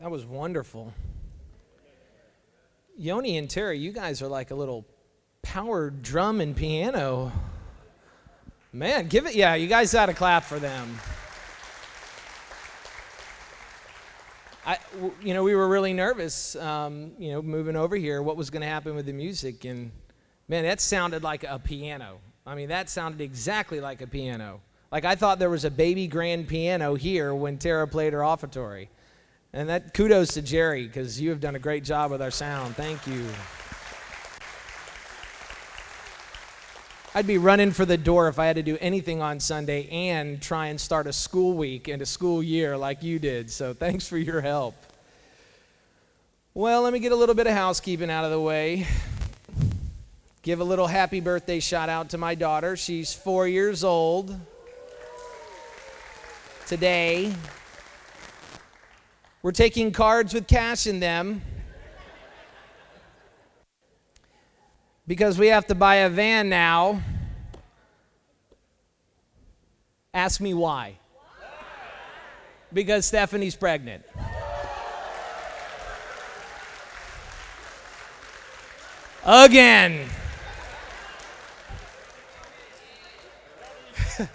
That was wonderful. Yoni and Terry, you guys are like a little power drum and piano. Man, give it, yeah, you guys got to clap for them. I, you know, we were really nervous, um, you know, moving over here, what was going to happen with the music. And man, that sounded like a piano. I mean, that sounded exactly like a piano. Like I thought there was a baby grand piano here when Tara played her offertory. And that kudos to Jerry because you have done a great job with our sound. Thank you. I'd be running for the door if I had to do anything on Sunday and try and start a school week and a school year like you did. So thanks for your help. Well, let me get a little bit of housekeeping out of the way. Give a little happy birthday shout out to my daughter. She's four years old today. We're taking cards with cash in them because we have to buy a van now. Ask me why. Because Stephanie's pregnant. Again.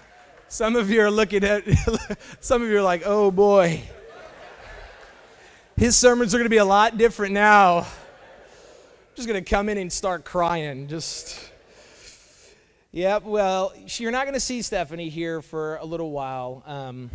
some of you are looking at, some of you are like, oh boy. His sermons are going to be a lot different now. I'm just going to come in and start crying. Just, yep, well, you're not going to see Stephanie here for a little while. Um,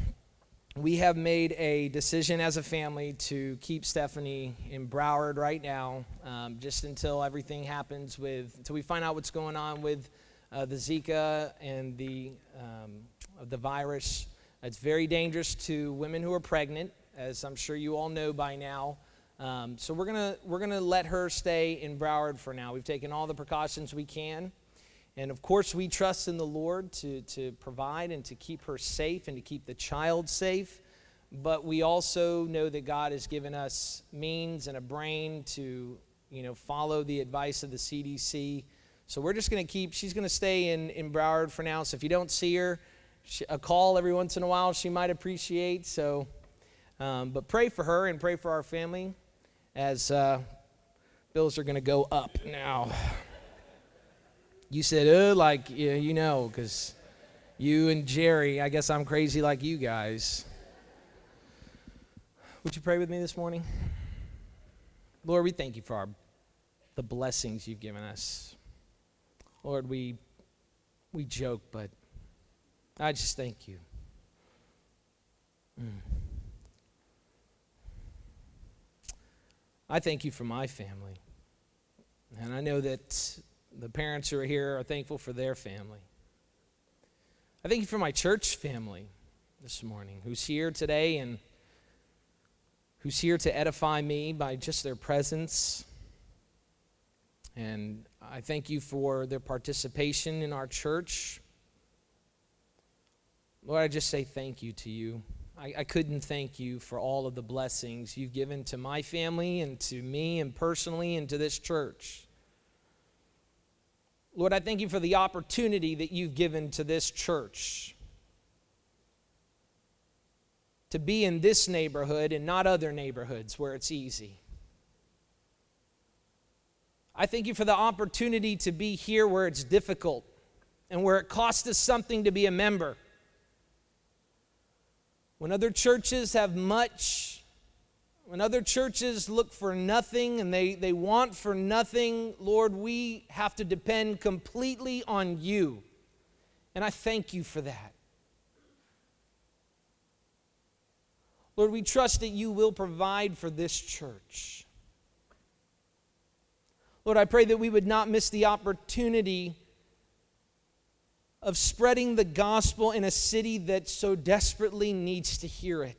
we have made a decision as a family to keep Stephanie in Broward right now, um, just until everything happens with, until we find out what's going on with uh, the Zika and the, um, the virus. It's very dangerous to women who are pregnant as I'm sure you all know by now. Um, so we're gonna we're gonna let her stay in Broward for now. We've taken all the precautions we can, and of course we trust in the Lord to to provide and to keep her safe and to keep the child safe. But we also know that God has given us means and a brain to you know follow the advice of the CDC. So we're just gonna keep. She's gonna stay in in Broward for now. So if you don't see her, she, a call every once in a while she might appreciate. So um, but pray for her and pray for our family as uh, bills are going to go up now. You said, oh, like, yeah, you know, because you and Jerry, I guess I'm crazy like you guys. Would you pray with me this morning? Lord, we thank you for our, the blessings you've given us. Lord, we, we joke, but I just thank you. Mm. I thank you for my family. And I know that the parents who are here are thankful for their family. I thank you for my church family this morning who's here today and who's here to edify me by just their presence. And I thank you for their participation in our church. Lord, I just say thank you to you. I, I couldn't thank you for all of the blessings you've given to my family and to me and personally and to this church. Lord, I thank you for the opportunity that you've given to this church to be in this neighborhood and not other neighborhoods where it's easy. I thank you for the opportunity to be here where it's difficult and where it costs us something to be a member. When other churches have much, when other churches look for nothing and they, they want for nothing, Lord, we have to depend completely on you. And I thank you for that. Lord, we trust that you will provide for this church. Lord, I pray that we would not miss the opportunity of spreading the gospel in a city that so desperately needs to hear it,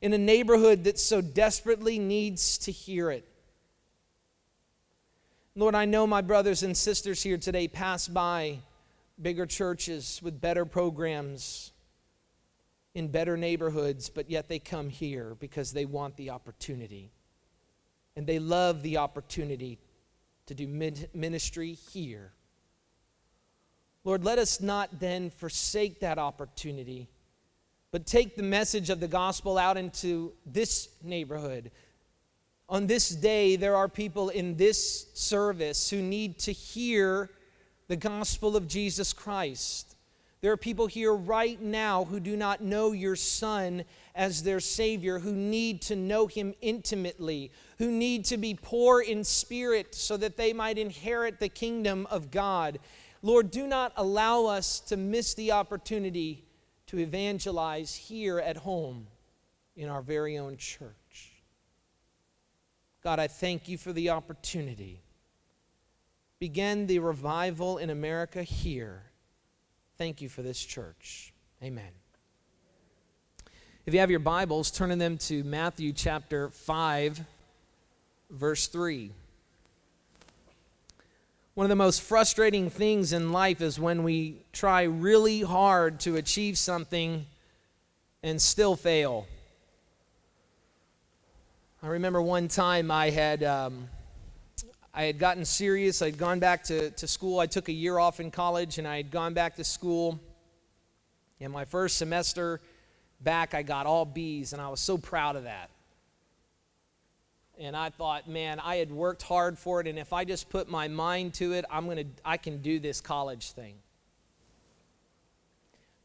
in a neighborhood that so desperately needs to hear it. Lord, I know my brothers and sisters here today pass by bigger churches with better programs in better neighborhoods, but yet they come here because they want the opportunity. And they love the opportunity to do ministry here. Lord, let us not then forsake that opportunity but take the message of the gospel out into this neighborhood. On this day, there are people in this service who need to hear the gospel of Jesus Christ. There are people here right now who do not know your Son as their Savior, who need to know Him intimately, who need to be poor in spirit so that they might inherit the kingdom of God. Lord, do not allow us to miss the opportunity to evangelize here at home in our very own church. God, I thank you for the opportunity. Begin the revival in America here. Thank you for this church. Amen. If you have your Bibles, turn in them to Matthew chapter 5, verse 3. One of the most frustrating things in life is when we try really hard to achieve something and still fail. I remember one time I had, um, I had gotten serious. I'd gone back to, to school. I took a year off in college and I had gone back to school. In my first semester back, I got all B's and I was so proud of that and I thought, man, I had worked hard for it, and if I just put my mind to it, I'm gonna, I can do this college thing.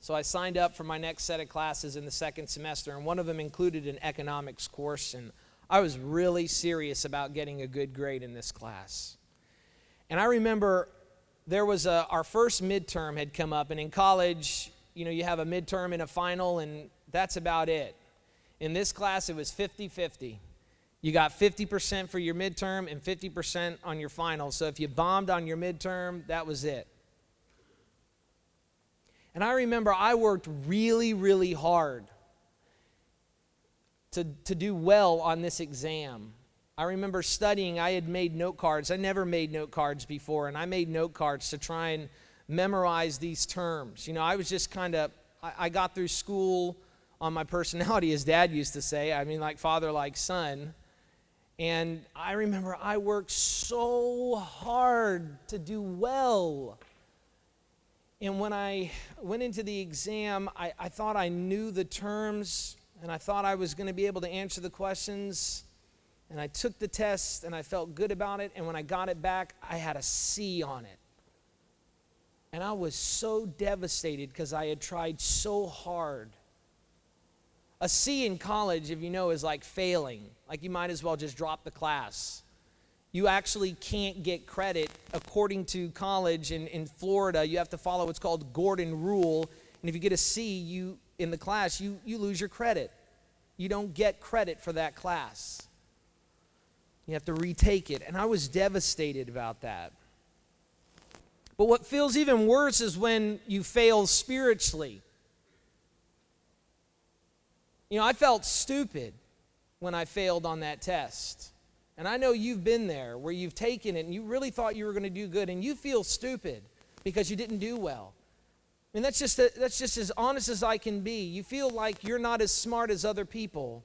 So I signed up for my next set of classes in the second semester, and one of them included an economics course, and I was really serious about getting a good grade in this class. And I remember there was a, our first midterm had come up, and in college, you know, you have a midterm and a final, and that's about it. In this class, it was 50 50. You got 50% for your midterm and 50% on your final. So if you bombed on your midterm, that was it. And I remember I worked really, really hard to, to do well on this exam. I remember studying, I had made note cards. I never made note cards before, and I made note cards to try and memorize these terms. You know, I was just kind of, I, I got through school on my personality, as dad used to say. I mean, like father, like son. And I remember I worked so hard to do well. And when I went into the exam, I, I thought I knew the terms and I thought I was going to be able to answer the questions. And I took the test and I felt good about it. And when I got it back, I had a C on it. And I was so devastated because I had tried so hard. A C in college, if you know, is like failing. Like you might as well just drop the class. You actually can't get credit. According to college in, in Florida, you have to follow what's called Gordon Rule. And if you get a C you, in the class, you, you lose your credit. You don't get credit for that class. You have to retake it. And I was devastated about that. But what feels even worse is when you fail spiritually. You know, I felt stupid when I failed on that test. And I know you've been there where you've taken it and you really thought you were going to do good and you feel stupid because you didn't do well. I mean, that's just, a, that's just as honest as I can be. You feel like you're not as smart as other people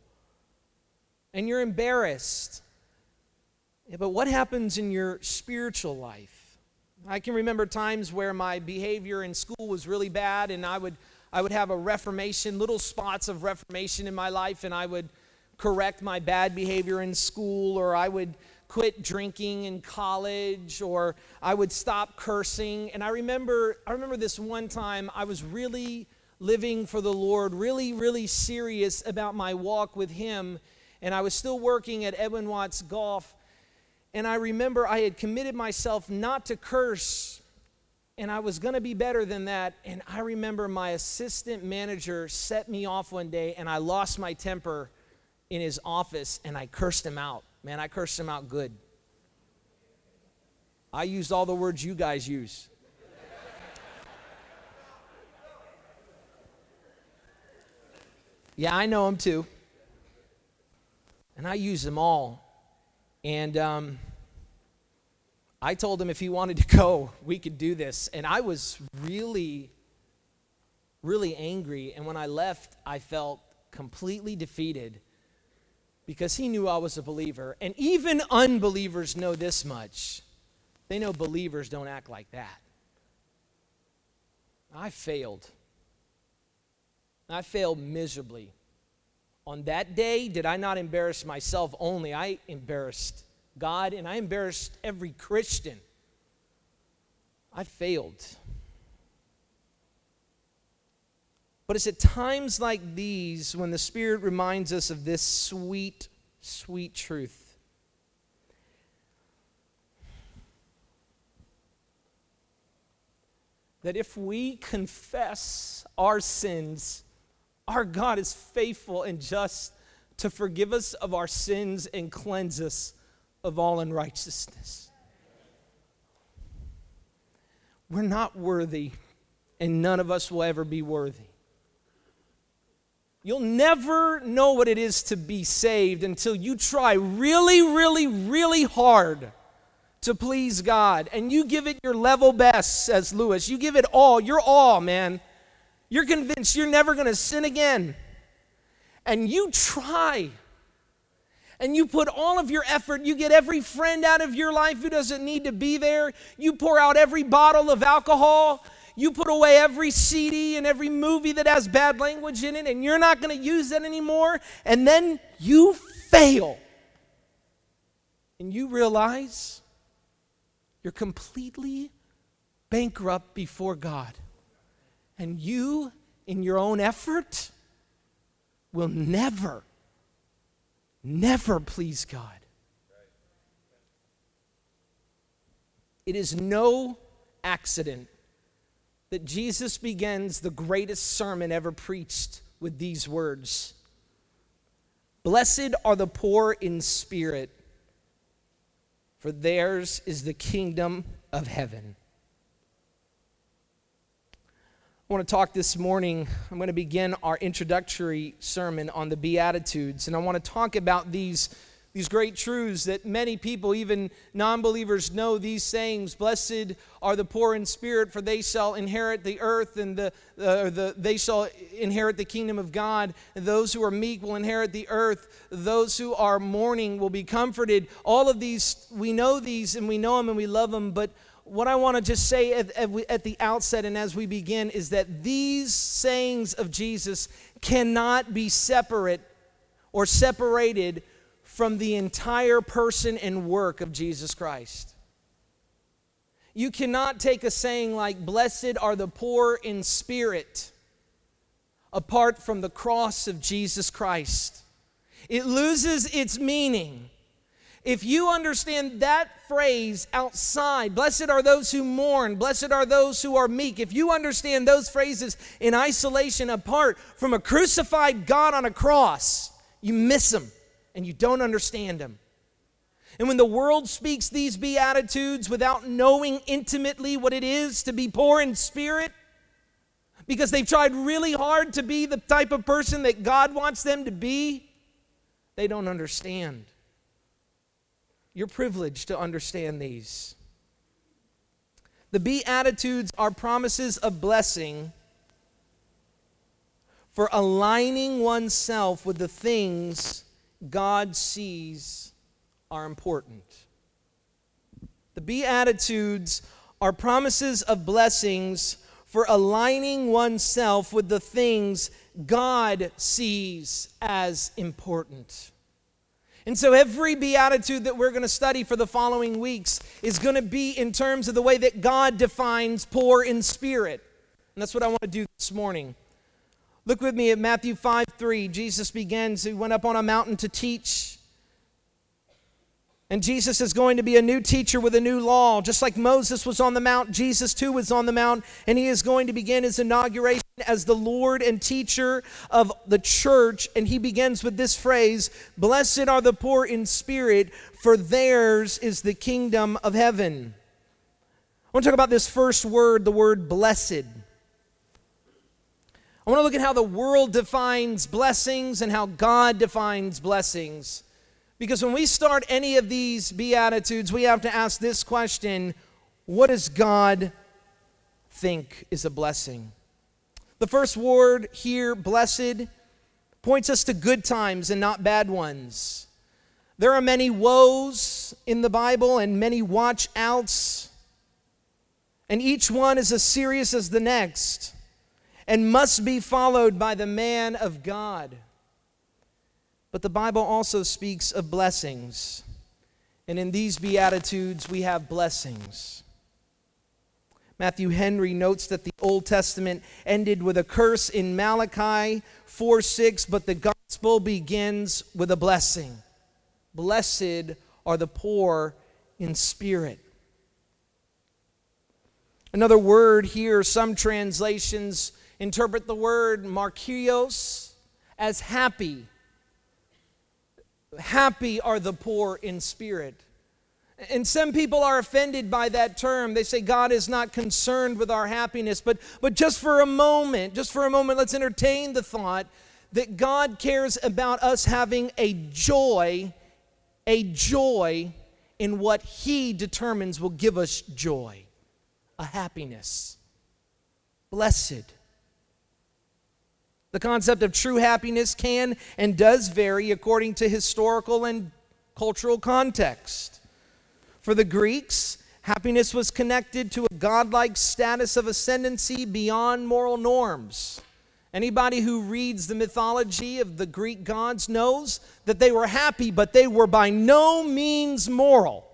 and you're embarrassed. Yeah, but what happens in your spiritual life? I can remember times where my behavior in school was really bad and I would I would have a reformation, little spots of reformation in my life, and I would correct my bad behavior in school, or I would quit drinking in college, or I would stop cursing. And I remember, I remember this one time I was really living for the Lord, really, really serious about my walk with Him. And I was still working at Edwin Watts Golf. And I remember I had committed myself not to curse and I was going to be better than that. And I remember my assistant manager set me off one day, and I lost my temper in his office, and I cursed him out. Man, I cursed him out good. I used all the words you guys use. Yeah, I know them too. And I use them all. And um, I told him if he wanted to go, we could do this. And I was really, really angry. And when I left, I felt completely defeated because he knew I was a believer. And even unbelievers know this much they know believers don't act like that. I failed. I failed miserably. On that day, did I not embarrass myself only? I embarrassed God and I embarrassed every Christian. I failed. But it's at times like these when the Spirit reminds us of this sweet, sweet truth. That if we confess our sins, our God is faithful and just to forgive us of our sins and cleanse us of all unrighteousness. We're not worthy, and none of us will ever be worthy. You'll never know what it is to be saved until you try really, really, really hard to please God. And you give it your level best, says Lewis. You give it all, your all, man. You're convinced you're never going to sin again. And you try. And you put all of your effort, you get every friend out of your life who doesn't need to be there. You pour out every bottle of alcohol. You put away every CD and every movie that has bad language in it, and you're not going to use that anymore. And then you fail. And you realize you're completely bankrupt before God. And you, in your own effort, will never, never please God. It is no accident that Jesus begins the greatest sermon ever preached with these words Blessed are the poor in spirit, for theirs is the kingdom of heaven. I want to talk this morning. I'm going to begin our introductory sermon on the Beatitudes, and I want to talk about these, these great truths that many people, even non believers, know these sayings Blessed are the poor in spirit, for they shall inherit the earth, and the, uh, the, they shall inherit the kingdom of God. And those who are meek will inherit the earth. Those who are mourning will be comforted. All of these, we know these, and we know them, and we love them, but what I want to just say at, at, at, the outset and as we begin is that these sayings of Jesus cannot be separate or separated from the entire person and work of Jesus Christ. You cannot take a saying like, Blessed are the poor in spirit, apart from the cross of Jesus Christ. It loses its meaning if you understand that phrase outside, blessed are those who mourn, blessed are those who are meek, if you understand those phrases in isolation apart from a crucified God on a cross, you miss them and you don't understand them. And when the world speaks these Beatitudes without knowing intimately what it is to be poor in spirit, because they've tried really hard to be the type of person that God wants them to be, they don't understand. You're privileged to understand these. The Beatitudes are promises of blessing for aligning oneself with the things God sees are important. The Beatitudes are promises of blessings for aligning oneself with the things God sees as important. And so, every beatitude that we're going to study for the following weeks is going to be in terms of the way that God defines poor in spirit. And that's what I want to do this morning. Look with me at Matthew 5 3. Jesus begins, he went up on a mountain to teach. And Jesus is going to be a new teacher with a new law. Just like Moses was on the mount, Jesus too was on the mount, and he is going to begin his inauguration as the Lord and teacher of the church. And he begins with this phrase Blessed are the poor in spirit, for theirs is the kingdom of heaven. I want to talk about this first word, the word blessed. I want to look at how the world defines blessings and how God defines blessings. Because when we start any of these Beatitudes, we have to ask this question What does God think is a blessing? The first word here, blessed, points us to good times and not bad ones. There are many woes in the Bible and many watch outs, and each one is as serious as the next. and must be followed by the man of God. But the Bible also speaks of blessings. And in these Beatitudes, we have blessings. Matthew Henry notes that the Old Testament ended with a curse in Malachi 4 6, but the gospel begins with a blessing. Blessed are the poor in spirit. Another word here, some translations interpret the word makarios as happy Happy are the poor in spirit. And some people are offended by that term. They say God is not concerned with our happiness. But, but just for a moment, just for a moment, let's entertain the thought that God cares about us having a joy, a joy in what He determines will give us joy, a happiness. Blessed the concept of true happiness can and does vary according to historical and cultural context. For the Greeks, happiness was connected to a godlike status of ascendancy beyond moral norms. Anybody who reads the mythology of the Greek gods knows that they were happy, but they were by no means moral.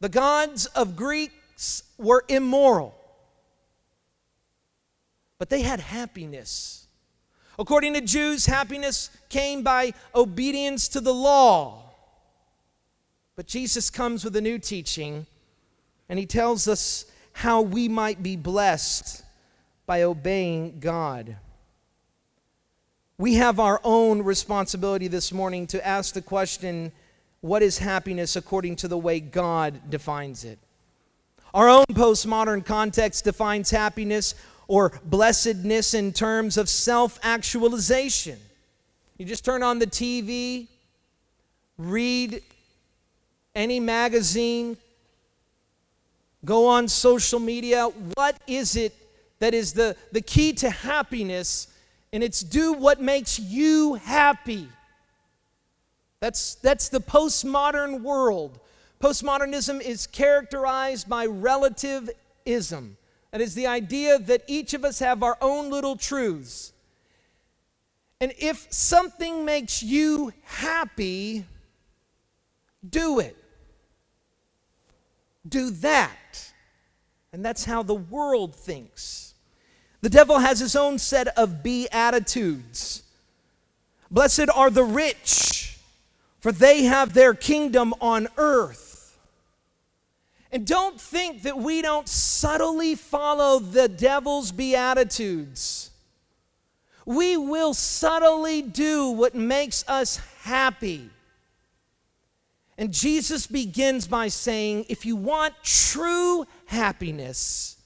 The gods of Greeks were immoral but they had happiness. According to Jews, happiness came by obedience to the law. But Jesus comes with a new teaching, and he tells us how we might be blessed by obeying God. We have our own responsibility this morning to ask the question what is happiness according to the way God defines it? Our own postmodern context defines happiness or blessedness in terms of self actualization. You just turn on the TV, read any magazine, go on social media. What is it that is the, the key to happiness? And it's do what makes you happy. That's, that's the postmodern world. Postmodernism is characterized by relativism. That is the idea that each of us have our own little truths. And if something makes you happy, do it. Do that. And that's how the world thinks. The devil has his own set of beatitudes. Blessed are the rich, for they have their kingdom on earth. And don't think that we don't subtly follow the devil's beatitudes. We will subtly do what makes us happy. And Jesus begins by saying, if you want true happiness,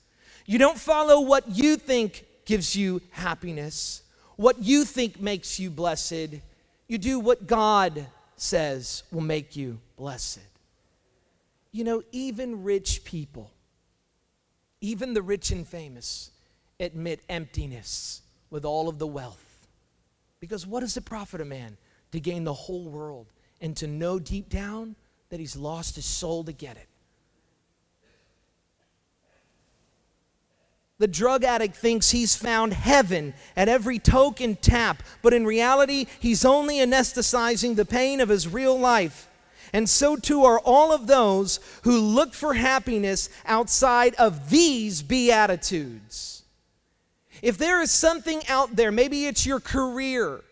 you don't follow what you think gives you happiness, what you think makes you blessed. You do what God says will make you blessed. You know, even rich people, even the rich and famous, admit emptiness with all of the wealth. Because what does it profit a man to gain the whole world and to know deep down that he's lost his soul to get it? The drug addict thinks he's found heaven at every token tap, but in reality, he's only anesthetizing the pain of his real life. And so too are all of those who look for happiness outside of these beatitudes. If there is something out there, maybe it's your career,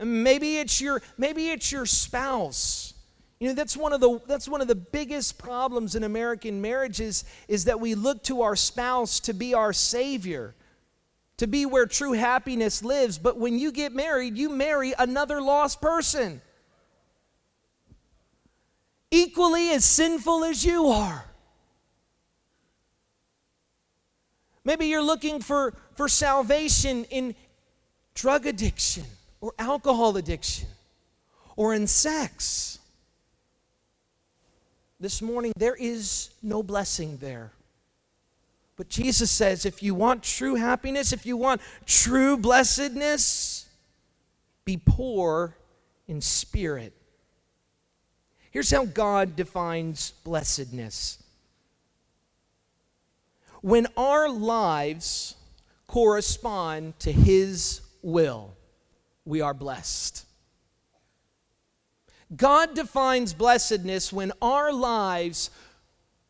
maybe it's your maybe it's your spouse. You know, that's one of the that's one of the biggest problems in American marriages is that we look to our spouse to be our savior, to be where true happiness lives, but when you get married, you marry another lost person equally as sinful as you are. Maybe you're looking for, for salvation in drug addiction or alcohol addiction or in sex. This morning, there is no blessing there. But Jesus says if you want true happiness, if you want true blessedness, be poor in spirit Here's how God defines blessedness when our lives correspond to His will, we are blessed. God defines blessedness when our lives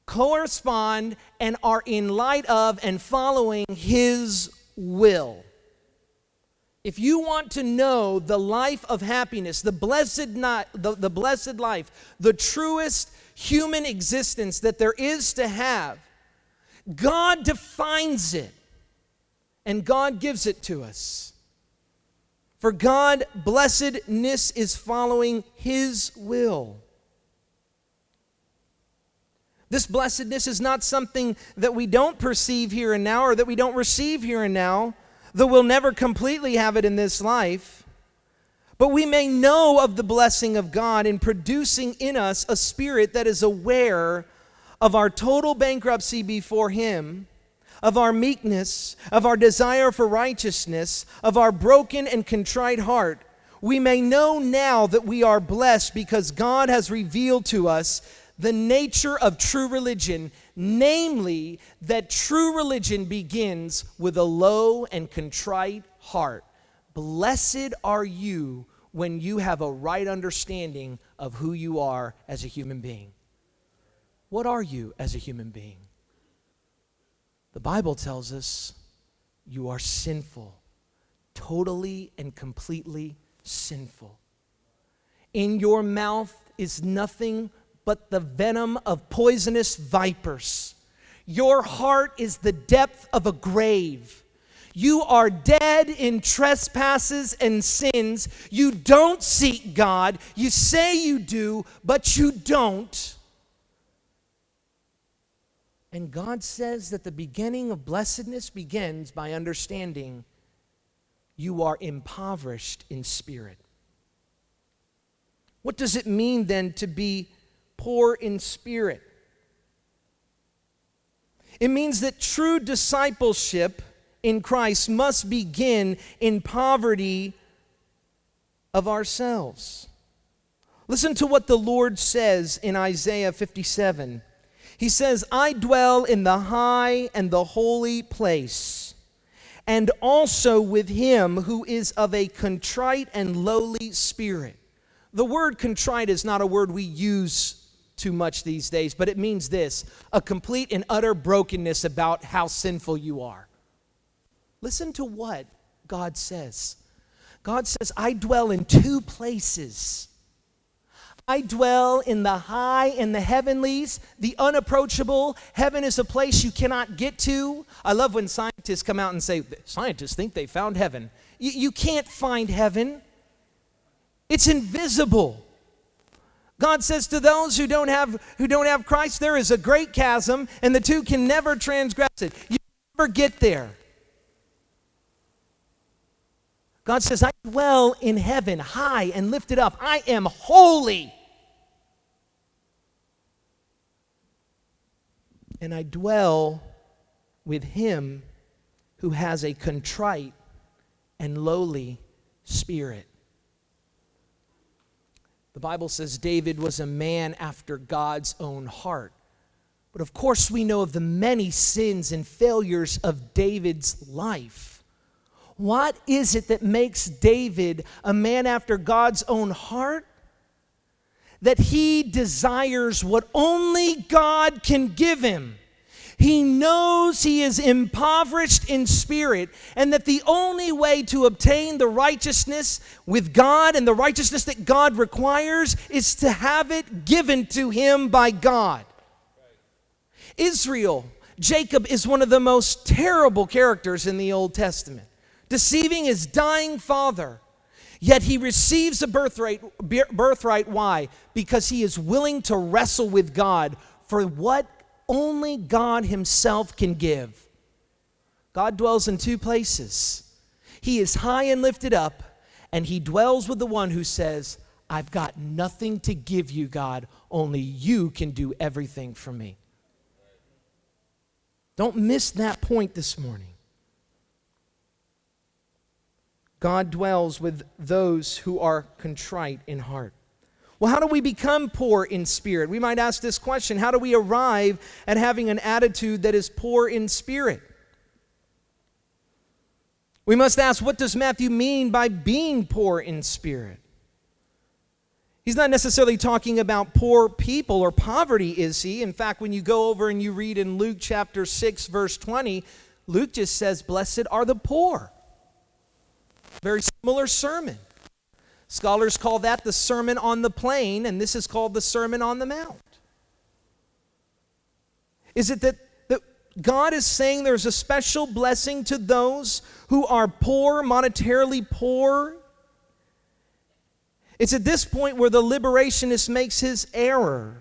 correspond and are in light of and following His will. If you want to know the life of happiness, the blessed, not, the, the blessed life, the truest human existence that there is to have, God defines it and God gives it to us. For God, blessedness is following His will. This blessedness is not something that we don't perceive here and now or that we don't receive here and now, though we'll never completely have it in this life. But we may know of the blessing of God in producing in us a spirit that is aware of our total bankruptcy before Him, of our meekness, of our desire for righteousness, of our broken and contrite heart. We may know now that we are blessed because God has revealed to us the nature of true religion, namely, that true religion begins with a low and contrite heart. Blessed are you when you have a right understanding of who you are as a human being. What are you as a human being? The Bible tells us you are sinful, totally and completely sinful. In your mouth is nothing but the venom of poisonous vipers. Your heart is the depth of a grave. You are dead in trespasses and sins. You don't seek God. You say you do, but you don't. And God says that the beginning of blessedness begins by understanding you are impoverished in spirit. What does it mean then to be poor in spirit. It means that true discipleship in Christ must begin in poverty of ourselves. Listen to what the Lord says in Isaiah 57. He says, I dwell in the high and the holy place, and also with him who is of a contrite and lowly spirit. The word contrite is not a word we use too much these days, but it means this a complete and utter brokenness about how sinful you are. Listen to what God says. God says, I dwell in two places. I dwell in the high and the heavenlies, the unapproachable. Heaven is a place you cannot get to. I love when scientists come out and say, Scientists think they found heaven. You, you can't find heaven, it's invisible. God says to those who don't have who don't have Christ, there is a great chasm, and the two can never transgress it. You never get there. God says, I dwell in heaven, high and lifted up. I am holy. And I dwell with him who has a contrite and lowly spirit. The Bible says David was a man after God's own heart. But of course, we know of the many sins and failures of David's life. What is it that makes David a man after God's own heart? That he desires what only God can give him. He knows he is impoverished in spirit and that the only way to obtain the righteousness with God and the righteousness that God requires is to have it given to him by God. Israel, Jacob is one of the most terrible characters in the Old Testament, deceiving his dying father. Yet he receives a birthright, birthright. Why? Because he is willing to wrestle with God for what only God Himself can give. God dwells in two places. He is high and lifted up, and He dwells with the one who says, I've got nothing to give you, God. Only you can do everything for me. Don't miss that point this morning. God dwells with those who are contrite in heart. Well, how do we become poor in spirit? We might ask this question How do we arrive at having an attitude that is poor in spirit? We must ask what does Matthew mean by being poor in spirit? He's not necessarily talking about poor people or poverty, is he? In fact, when you go over and you read in Luke chapter 6, verse 20, Luke just says, Blessed are the poor. Very similar sermon. Scholars call that the Sermon on the Plain, and this is called the Sermon on the Mount. Is it that, that God is saying there's a special blessing to those who are poor, monetarily poor? It's at this point where the liberationist makes his error.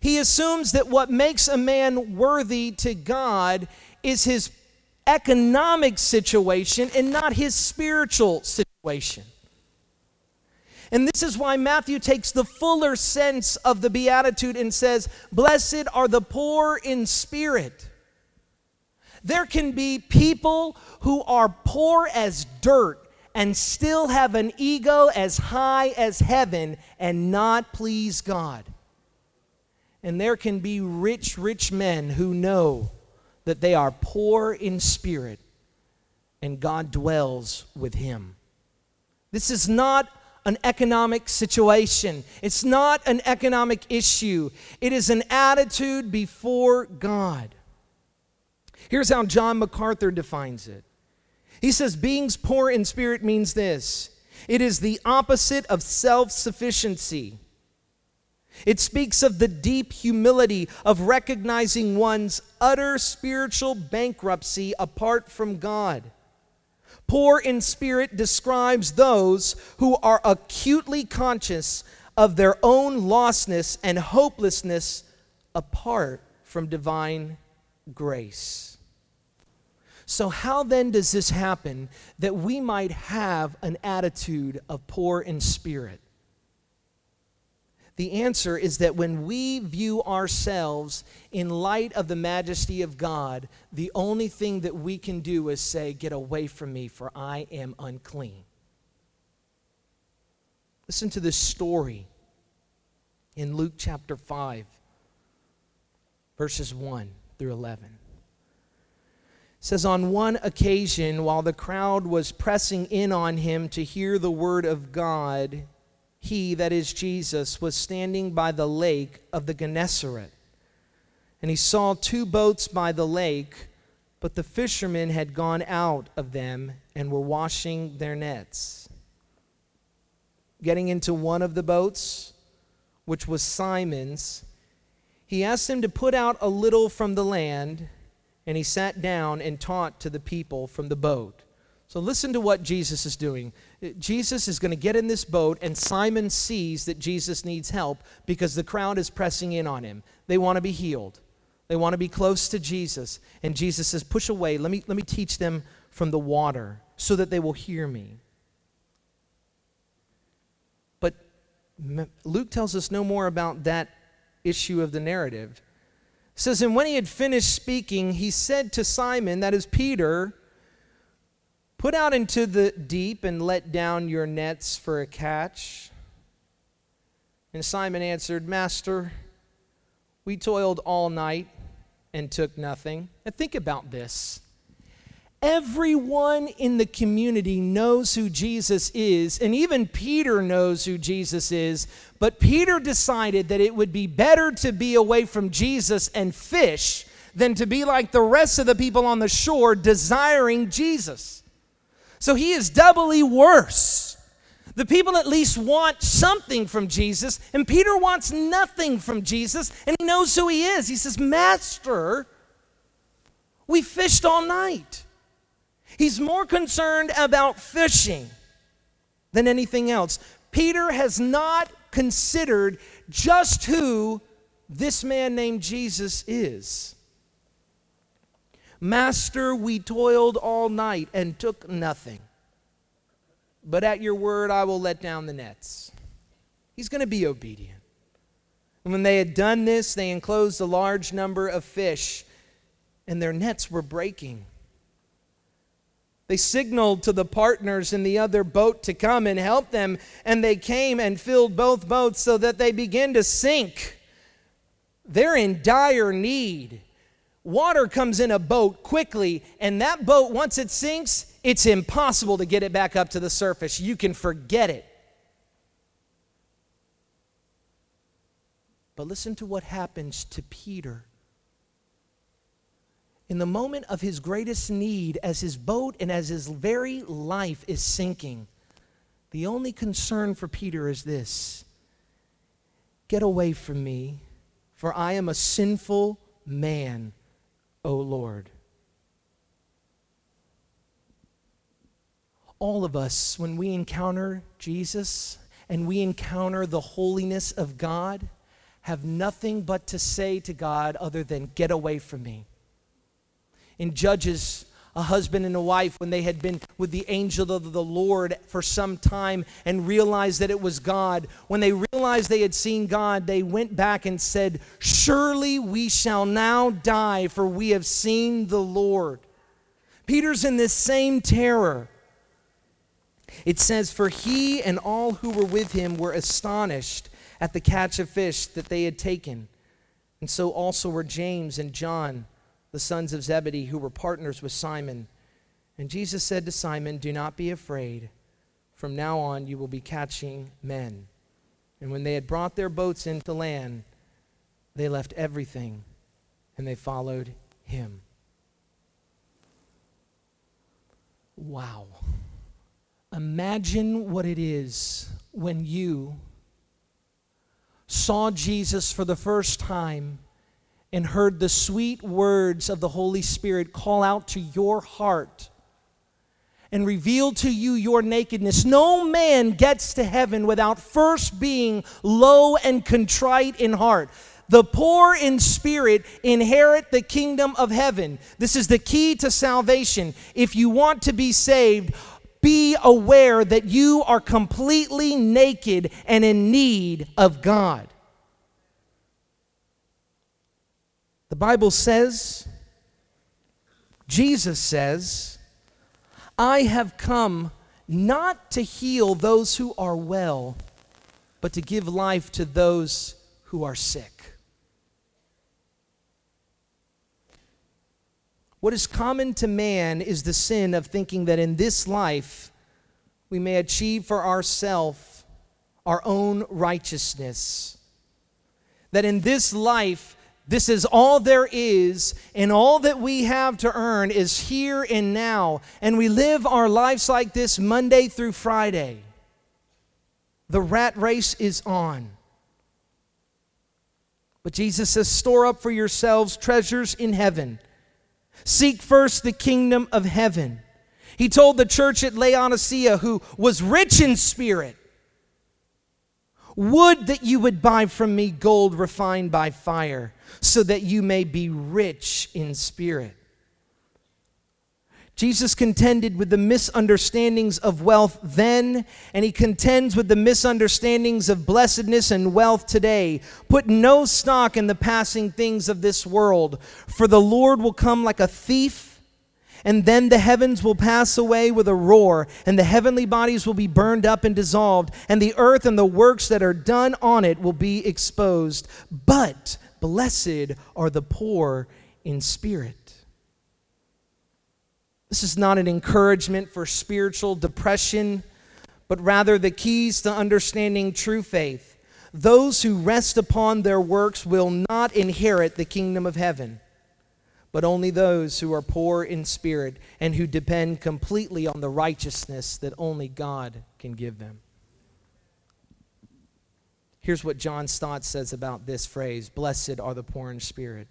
He assumes that what makes a man worthy to God is his economic situation and not his spiritual situation. And this is why Matthew takes the fuller sense of the Beatitude and says, Blessed are the poor in spirit. There can be people who are poor as dirt and still have an ego as high as heaven and not please God. And there can be rich, rich men who know that they are poor in spirit and God dwells with him. This is not an economic situation. It's not an economic issue. It is an attitude before God. Here's how John MacArthur defines it he says, Being poor in spirit means this it is the opposite of self sufficiency. It speaks of the deep humility of recognizing one's utter spiritual bankruptcy apart from God. Poor in spirit describes those who are acutely conscious of their own lostness and hopelessness apart from divine grace. So, how then does this happen that we might have an attitude of poor in spirit? The answer is that when we view ourselves in light of the majesty of God, the only thing that we can do is say, Get away from me, for I am unclean. Listen to this story in Luke chapter 5, verses 1 through 11. It says, On one occasion, while the crowd was pressing in on him to hear the word of God, he, that is Jesus, was standing by the lake of the Gennesaret. And he saw two boats by the lake, but the fishermen had gone out of them and were washing their nets. Getting into one of the boats, which was Simon's, he asked him to put out a little from the land, and he sat down and taught to the people from the boat. So listen to what Jesus is doing. Jesus is going to get in this boat, and Simon sees that Jesus needs help because the crowd is pressing in on him. They want to be healed, they want to be close to Jesus. And Jesus says, Push away. Let me, let me teach them from the water so that they will hear me. But Luke tells us no more about that issue of the narrative. It says, And when he had finished speaking, he said to Simon, that is Peter, Put out into the deep and let down your nets for a catch. And Simon answered, Master, we toiled all night and took nothing. Now think about this. Everyone in the community knows who Jesus is, and even Peter knows who Jesus is. But Peter decided that it would be better to be away from Jesus and fish than to be like the rest of the people on the shore desiring Jesus. So he is doubly worse. The people at least want something from Jesus, and Peter wants nothing from Jesus, and he knows who he is. He says, Master, we fished all night. He's more concerned about fishing than anything else. Peter has not considered just who this man named Jesus is. Master, we toiled all night and took nothing. But at your word, I will let down the nets. He's going to be obedient. And when they had done this, they enclosed a large number of fish, and their nets were breaking. They signaled to the partners in the other boat to come and help them, and they came and filled both boats so that they began to sink. They're in dire need. Water comes in a boat quickly, and that boat, once it sinks, it's impossible to get it back up to the surface. You can forget it. But listen to what happens to Peter. In the moment of his greatest need, as his boat and as his very life is sinking, the only concern for Peter is this Get away from me, for I am a sinful man, O Lord. All of us, when we encounter Jesus and we encounter the holiness of God, have nothing but to say to God other than, Get away from me. In Judges, a husband and a wife, when they had been with the angel of the Lord for some time and realized that it was God, when they realized they had seen God, they went back and said, Surely we shall now die, for we have seen the Lord. Peter's in this same terror. It says, For he and all who were with him were astonished at the catch of fish that they had taken. And so also were James and John, the sons of Zebedee, who were partners with Simon. And Jesus said to Simon, Do not be afraid. From now on you will be catching men. And when they had brought their boats into land, they left everything and they followed him. Wow. Imagine what it is when you saw Jesus for the first time and heard the sweet words of the Holy Spirit call out to your heart and reveal to you your nakedness. No man gets to heaven without first being low and contrite in heart. The poor in spirit inherit the kingdom of heaven. This is the key to salvation. If you want to be saved, be aware that you are completely naked and in need of God. The Bible says, Jesus says, I have come not to heal those who are well, but to give life to those who are sick. What is common to man is the sin of thinking that in this life we may achieve for ourselves our own righteousness. That in this life, this is all there is, and all that we have to earn is here and now. And we live our lives like this Monday through Friday. The rat race is on. But Jesus says, Store up for yourselves treasures in heaven Seek first the kingdom of heaven. He told the church at Laodicea, who was rich in spirit, Would that you would buy from me gold refined by fire, so that you may be rich in spirit. Jesus contended with the misunderstandings of wealth then, and he contends with the misunderstandings of blessedness and wealth today. Put no stock in the passing things of this world, for the Lord will come like a thief, and then the heavens will pass away with a roar, and the heavenly bodies will be burned up and dissolved, and the earth and the works that are done on it will be exposed. But blessed are the poor in spirit this is not an encouragement for spiritual depression, but rather the keys to understanding true faith. Those who rest upon their works will not inherit the kingdom of heaven, but only those who are poor in spirit and who depend completely on the righteousness that only God can give them. Here's what John Stott says about this phrase Blessed are the poor in spirit.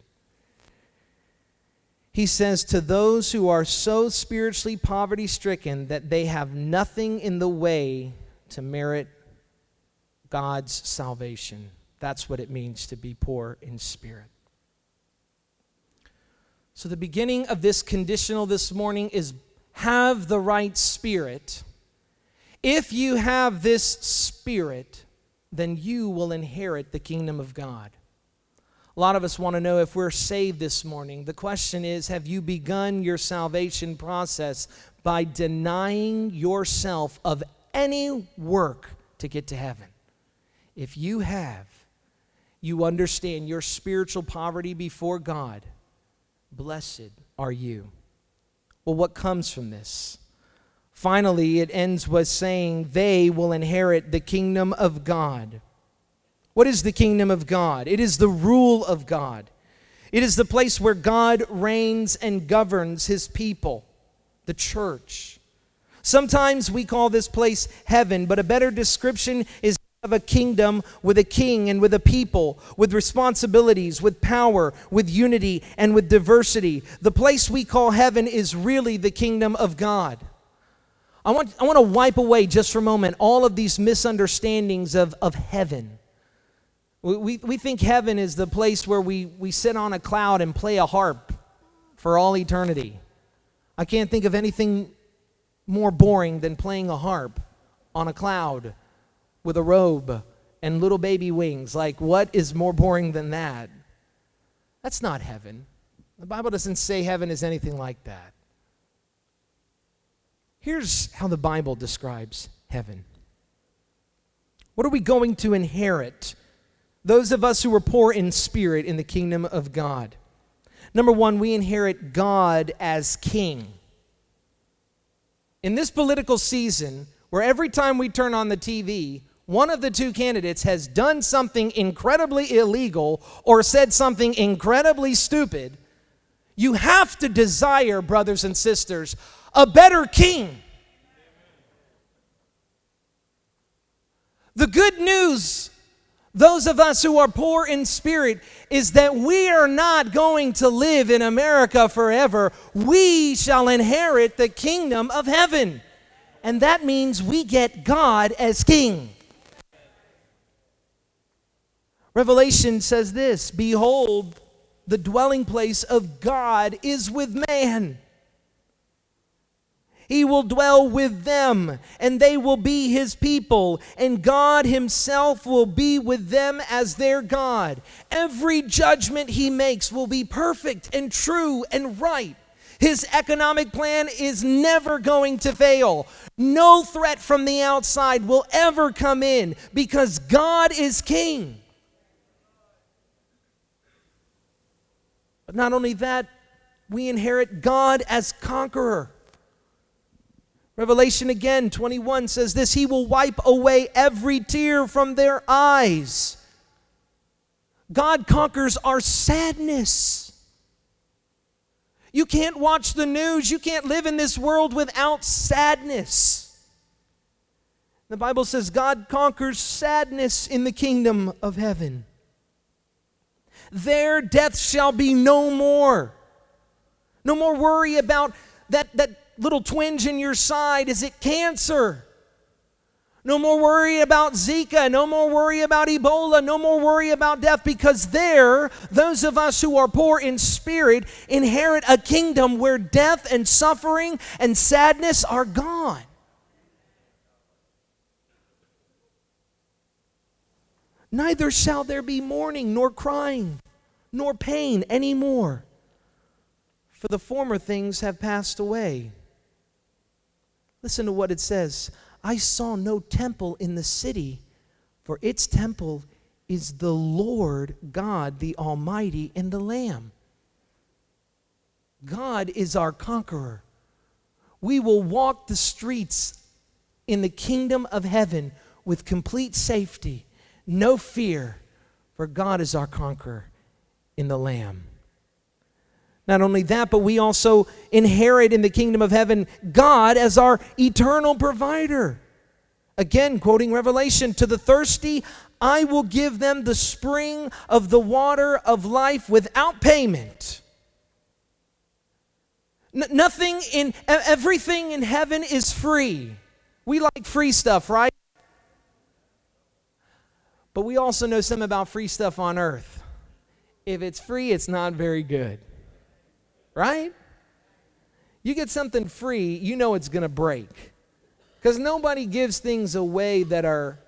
He says, To those who are so spiritually poverty stricken that they have nothing in the way to merit God's salvation. That's what it means to be poor in spirit. So, the beginning of this conditional this morning is have the right spirit. If you have this spirit, then you will inherit the kingdom of God. A lot of us want to know if we're saved this morning. The question is Have you begun your salvation process by denying yourself of any work to get to heaven? If you have, you understand your spiritual poverty before God, Blessed are you. Well, what comes from this? Finally, it ends with saying, They will inherit the kingdom of God. What is the kingdom of God? It is the rule of God. It is the place where God reigns and governs his people, the church. Sometimes we call this place heaven, but a better description is of a kingdom with a king and with a people, with responsibilities, with power, with unity, and with diversity. The place we call heaven is really the kingdom of God. I want, I want to wipe away just for a moment all of these misunderstandings of, of heaven. We, we, we think heaven is the place where we, we sit on a cloud and play a harp for all eternity. I can't think of anything more boring than playing a harp on a cloud with a robe and little baby wings. Like, what is more boring than that? That's not heaven. The Bible doesn't say heaven is anything like that. Here's how the Bible describes heaven. What are we going to inherit? Those of us who are poor in spirit in the kingdom of God. Number one, we inherit God as king. In this political season, where every time we turn on the TV, one of the two candidates has done something incredibly illegal or said something incredibly stupid, you have to desire, brothers and sisters, a better king. The good news, those of us who are poor in spirit, is that we are not going to live in America forever. We shall inherit the kingdom of heaven. And that means we get God as king. Revelation says this Behold, the dwelling place of God is with man. He will dwell with them, and they will be his people, and God himself will be with them as their God. Every judgment he makes will be perfect and true and right. His economic plan is never going to fail. No threat from the outside will ever come in because God is king. But not only that, we inherit God as conqueror. Revelation again 21 says this He will wipe away every tear from their eyes. God conquers our sadness. You can't watch the news, you can't live in this world without sadness. The Bible says God conquers sadness in the kingdom of heaven. There death shall be no more. No more worry about that, that little twinge in your side. Is it cancer? No more worry about Zika. No more worry about Ebola. No more worry about death because there, those of us who are poor in spirit inherit a kingdom where death and suffering and sadness are gone. Neither shall there be mourning, nor crying, nor pain any more, for the former things have passed away. Listen to what it says I saw no temple in the city, for its temple is the Lord God, the Almighty, and the Lamb. God is our conqueror. We will walk the streets in the kingdom of heaven with complete safety no fear, for God is our conqueror in the Lamb. Not only that, but we also inherit in the kingdom of heaven God as our eternal provider. Again, quoting Revelation, to the thirsty, I will give them the spring of the water of life without payment. N- nothing in everything in heaven is free. We like free stuff, right? But we also know some about free stuff on earth. If it's free, it's not very good. Right? You get something free, you know it's going to break. Because nobody gives things away that are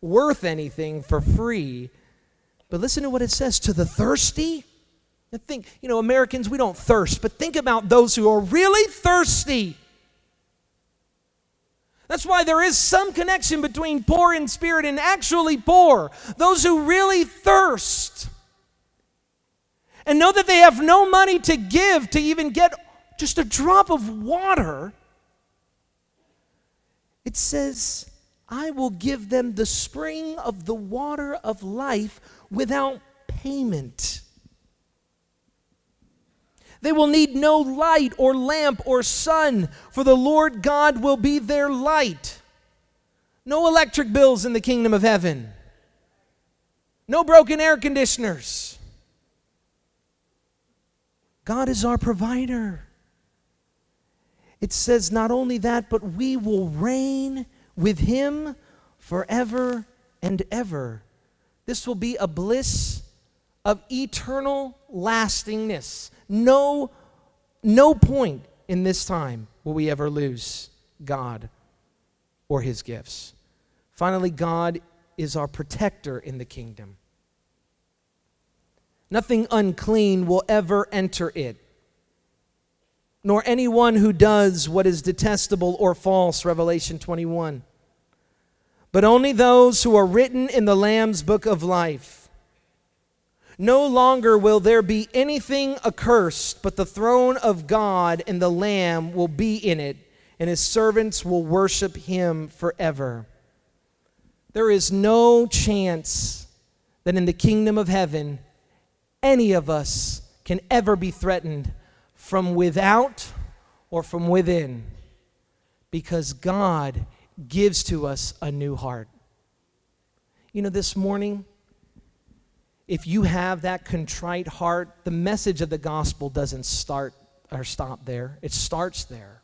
worth anything for free. But listen to what it says to the thirsty. And think, you know, Americans, we don't thirst, but think about those who are really thirsty. That's why there is some connection between poor in spirit and actually poor. Those who really thirst. and know that they have no money to give to even get just a drop of water, it says, I will give them the spring of the water of life without payment. They will need no light or lamp or sun, for the Lord God will be their light. No electric bills in the kingdom of heaven. No broken air conditioners. God is our provider. It says not only that, but we will reign with him forever and ever. This will be a bliss of eternal lastingness. No, no point in this time will we ever lose God or his gifts. Finally, God is our protector in the kingdom. Nothing unclean will ever enter it, nor anyone who does what is detestable or false, Revelation 21. But only those who are written in the Lamb's book of life. No longer will there be anything accursed, but the throne of God and the Lamb will be in it, and his servants will worship him forever. There is no chance that in the kingdom of heaven, any of us can ever be threatened from without or from within because God gives to us a new heart. You know, this morning, if you have that contrite heart, the message of the gospel doesn't start or stop there, it starts there.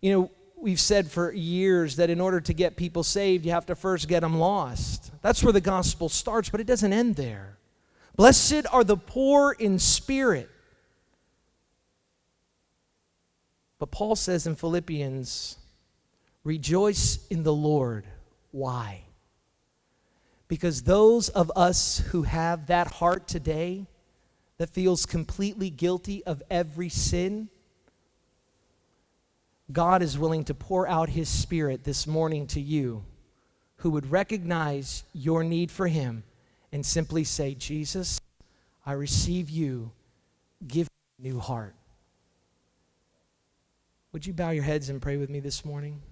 You know, we've said for years that in order to get people saved, you have to first get them lost. That's where the gospel starts, but it doesn't end there. Blessed are the poor in spirit. But Paul says in Philippians, rejoice in the Lord. Why? Because those of us who have that heart today that feels completely guilty of every sin, God is willing to pour out His Spirit this morning to you who would recognize your need for Him and simply say, Jesus, I receive you. Give me a new heart. Would you bow your heads and pray with me this morning?